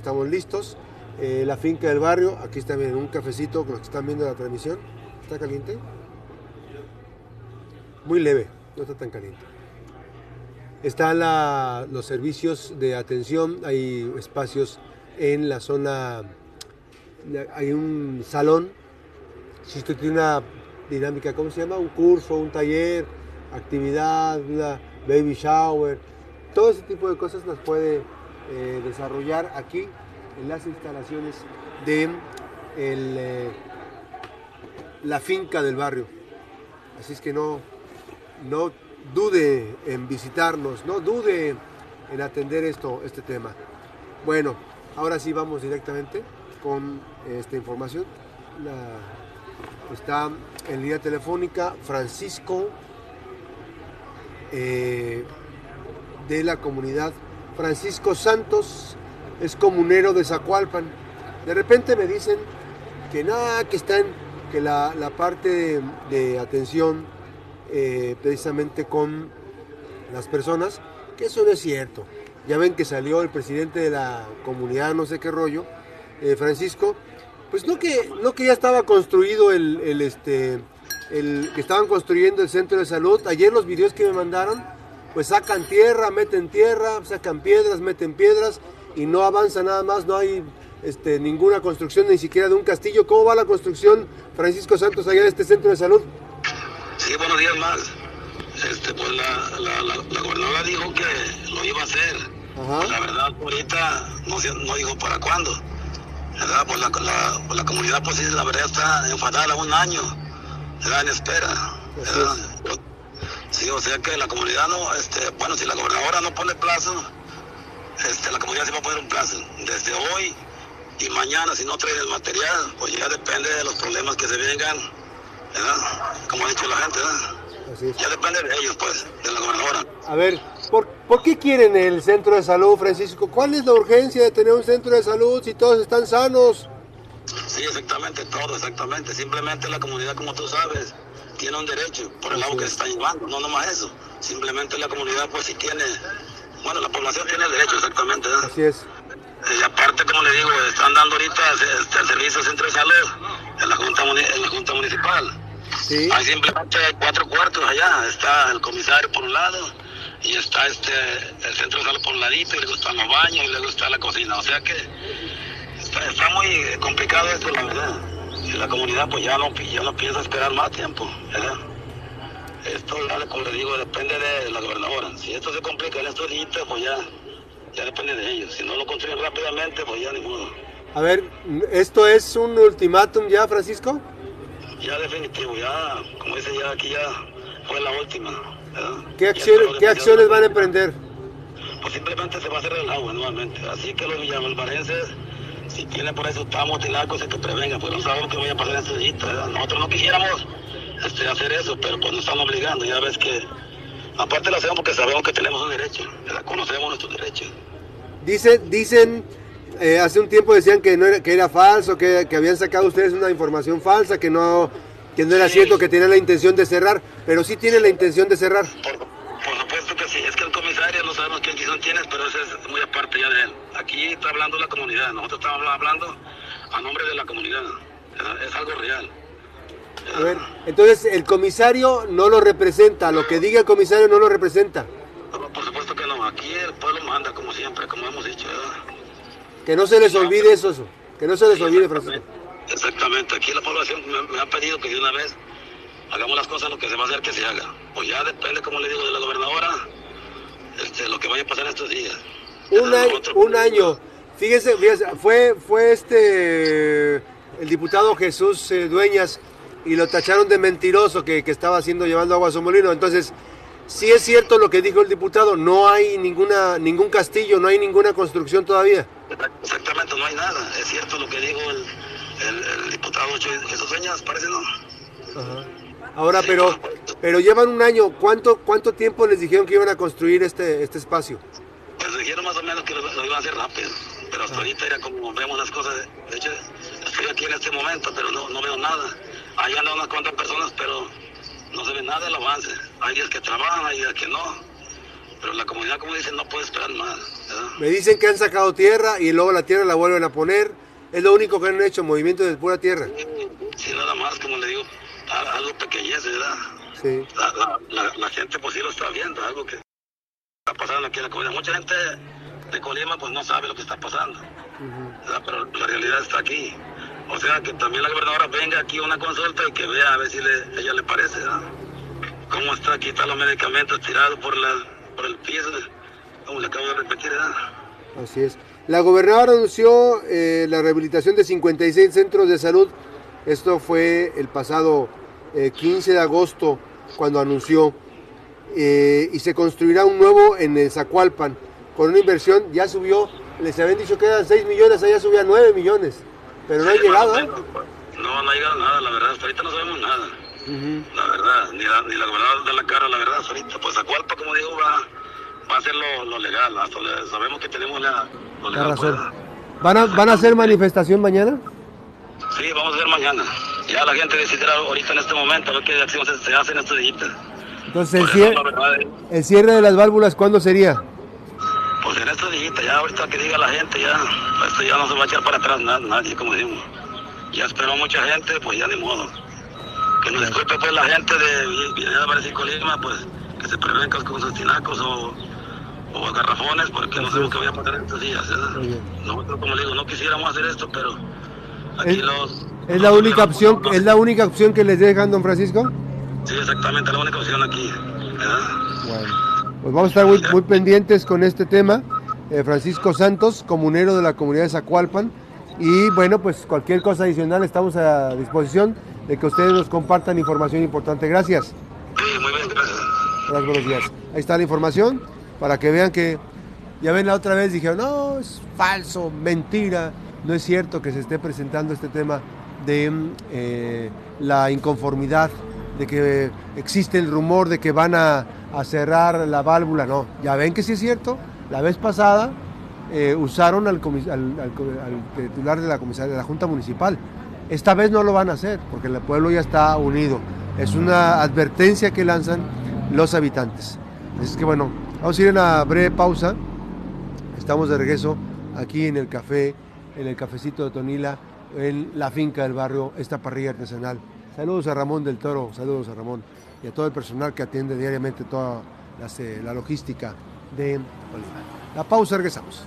Estamos listos. Eh, la finca del barrio, aquí está bien, un cafecito con los que están viendo la transmisión. ¿Está caliente? Muy leve, no está tan caliente. Están los servicios de atención, hay espacios en la zona, hay un salón, si usted tiene una dinámica, ¿cómo se llama? Un curso, un taller, actividad, baby shower, todo ese tipo de cosas las puede eh, desarrollar aquí en las instalaciones de eh, la finca del barrio. Así es que no, no dude en visitarnos, no dude en atender esto, este tema. Bueno, ahora sí vamos directamente con esta información. Está en línea telefónica Francisco eh, de la comunidad Francisco Santos, es comunero de Zacualpan. De repente me dicen que nada, que están, que la, la parte de, atención eh, precisamente con las personas, que eso no es cierto. Ya ven que salió el presidente de la comunidad, no sé qué rollo, eh, Francisco, pues no que, no que ya estaba construido el, el, este, el, que estaban construyendo el centro de salud. Ayer los videos que me mandaron, pues sacan tierra, meten tierra, sacan piedras, meten piedras y no avanza nada más, no hay este, ninguna construcción ni siquiera de un castillo. ¿Cómo va la construcción, Francisco Santos, allá de este centro de salud? Sí, buenos días más. Este, pues la, la, la, la gobernadora dijo que lo iba a hacer. Ajá. La verdad, ahorita no, no dijo para cuándo. ¿Verdad? Pues la, la, pues la comunidad, pues sí, la verdad está enfadada un año. ¿Verdad? En espera. Sí, o sea que la comunidad no, este, bueno, si la gobernadora no pone plazo, este, la comunidad sí va a poner un plazo. Desde hoy y mañana, si no traen el material, pues ya depende de los problemas que se vengan. ¿Verdad? Como ha dicho la gente, ¿verdad? Ya depende de ellos, pues, de la gobernadora. A ver, ¿por, por qué quieren el centro de salud, Francisco? ¿Cuál es la urgencia de tener un centro de salud si todos están sanos? Sí, exactamente, todo, exactamente. Simplemente la comunidad, como tú sabes, tiene un derecho por el agua que se está llevando, no nomás eso. Simplemente la comunidad, pues, sí tiene, bueno, la población tiene el derecho, exactamente. ¿verdad? Así es. Y aparte, como le digo, están dando ahorita este, el servicio de centro de salud en la Junta, muni- en la junta Municipal. Sí. Hay simplemente cuatro cuartos allá. Está el comisario por un lado y está este el centro de salud por un ladito y luego están los baños y luego está la cocina. O sea que está, está muy complicado esto, la verdad. Y la comunidad pues ya no, pi- ya no piensa esperar más tiempo, ¿verdad? Esto, ya, como le digo, depende de la gobernadora. Si esto se complica en estos días, pues ya, ya depende de ellos. Si no lo construyen rápidamente, pues ya ni modo. A ver, ¿esto es un ultimátum ya, Francisco? Ya definitivo, ya, como dice ya aquí ya fue la última. ¿verdad? ¿Qué, acciones, ¿qué acciones van a emprender? Pues simplemente se va a hacer el agua nuevamente. Así que los villamalvarenses, si tienen por eso estamos tinacos, que prevengan, pues no sabemos qué vaya a pasar en días. ¿verdad? Nosotros no quisiéramos este, hacer eso, pero pues nos están obligando. Ya ves que, aparte lo hacemos porque sabemos que tenemos un derecho, ¿verdad? conocemos nuestros derechos. Dice, dicen, eh, hace un tiempo decían que, no era, que era falso, que, que habían sacado ustedes una información falsa, que no, que no era Sí. cierto, que tenían la intención de cerrar, pero sí tienen la intención de cerrar. Por, por supuesto que sí, es que el comisario no sabemos qué intención tienes, pero eso es muy aparte ya de él. Aquí está hablando la comunidad, nosotros estamos hablando a nombre de la comunidad. Es algo real. A ver, entonces el comisario no lo representa, lo que diga el comisario no lo representa. No, por supuesto que no, aquí el pueblo manda como siempre, como hemos dicho. ¿verdad? Que no se les olvide eso, eso, que no se les Sí, olvide, exactamente. Francisco. Exactamente, aquí la población me, me ha pedido que de una vez hagamos las cosas lo que se va a hacer que se haga. Pues ya depende, como le digo, de la gobernadora, este, lo que vaya a pasar estos días. Un año, un año. Fíjese, fíjese, fue, fue este el diputado Jesús eh, Dueñas y lo tacharon de mentiroso que, que estaba haciendo llevando agua a su molino. Entonces, sí es cierto lo que dijo el diputado, no hay ninguna, ningún castillo, no hay ninguna construcción todavía. Exactamente, no hay nada. Es cierto lo que dijo el, el, el diputado Jesús Dueñas, parece no. Ahora, pero, pero llevan un año. ¿Cuánto, ¿Cuánto tiempo les dijeron que iban a construir este, este espacio? Pues dijeron más o menos que lo, lo iban a hacer rápido, pero hasta ahorita era como vemos las cosas. De hecho, estoy aquí en este momento, pero no, no veo nada. Ahí andan unas cuantas personas, pero no se ve nada del avance. Hay días que trabajan, hay días que no. pero la comunidad, como dicen, no puede esperar más. Me dicen que han sacado tierra y luego la tierra la vuelven a poner. Es lo único que han hecho, movimiento de pura tierra. Sí, nada más, como le digo, algo pequeñez, ¿verdad? Sí. La, gente pues sí lo está viendo, algo que está pasando aquí en la comunidad. Mucha gente de Colima pues no sabe lo que está pasando, pero la realidad está aquí. O sea, que también la gobernadora venga aquí a una consulta y que vea a ver si le, ella le parece, ¿verdad? Cómo está aquí, están los medicamentos tirados por, la, por el piso, como le acabo de repetir, ¿verdad? Así es. La gobernadora anunció eh, la rehabilitación de 56 centros de salud. Esto fue el pasado 15 eh, de agosto cuando anunció. Eh, y se construirá un nuevo en el Zacualpan con una inversión, ya subió, les habían dicho que eran 6 millones, allá subía 9 millones, pero no ha llegado. No, no ha llegado nada, la verdad, hasta ahorita no sabemos nada. La verdad, ni la, ni la gobernadora de la cara, la verdad, ahorita, pues Zacualpa, como digo, va, va a ser lo, legal, hasta sabemos que tenemos la, lo legal. razón. ¿Van a, ¿Van a hacer manifestación mañana? Sí, vamos a hacer mañana. Ya la gente decidirá ahorita en este momento a ver qué acciones se hacen en este día. Entonces, el cierre, el cierre de las válvulas, ¿cuándo sería? Pues en este día, ya ahorita que diga la gente, ya, esto ya no se va a echar para atrás nadie, como decimos. Ya esperó mucha gente, pues ya de modo. Que nos disculpe pues la gente de Villa de Colima, pues que se prevengan con sus tinacos o, o garrafones, porque no sabemos qué vaya a pasar en estos días. Nosotros, como le digo, no quisiéramos hacer esto, pero aquí los ¿Es la única opción, es la única opción que les dejan, don Francisco? Sí, exactamente, la única opción aquí. Bueno, pues vamos a estar muy, muy pendientes con este tema. Eh, Francisco Santos, comunero de la comunidad de Zacualpan. Y bueno, pues cualquier cosa adicional estamos a disposición de que ustedes nos compartan información importante. Gracias. Sí, muy bien, gracias. Gracias, buenos días. Ahí está la información para que vean que, ya ven la otra vez, dijeron, no, es falso, mentira. No es cierto que se esté presentando este tema de eh, la inconformidad, de que existe el rumor de que van a, cerrar la válvula. No, ya ven que sí es cierto. La vez pasada eh, usaron al, titular de la comisaría de la Junta Municipal. Esta vez no lo van a hacer porque el pueblo ya está unido. Es una advertencia que lanzan los habitantes. Así que bueno, vamos a ir a una breve pausa. Estamos de regreso aquí en el café, en el cafecito de Tonila en la finca del barrio esta parrilla artesanal. Saludos a Ramón del Toro, saludos a Ramón y a todo el personal que atiende diariamente toda la, la logística de Oliva. La pausa, regresamos.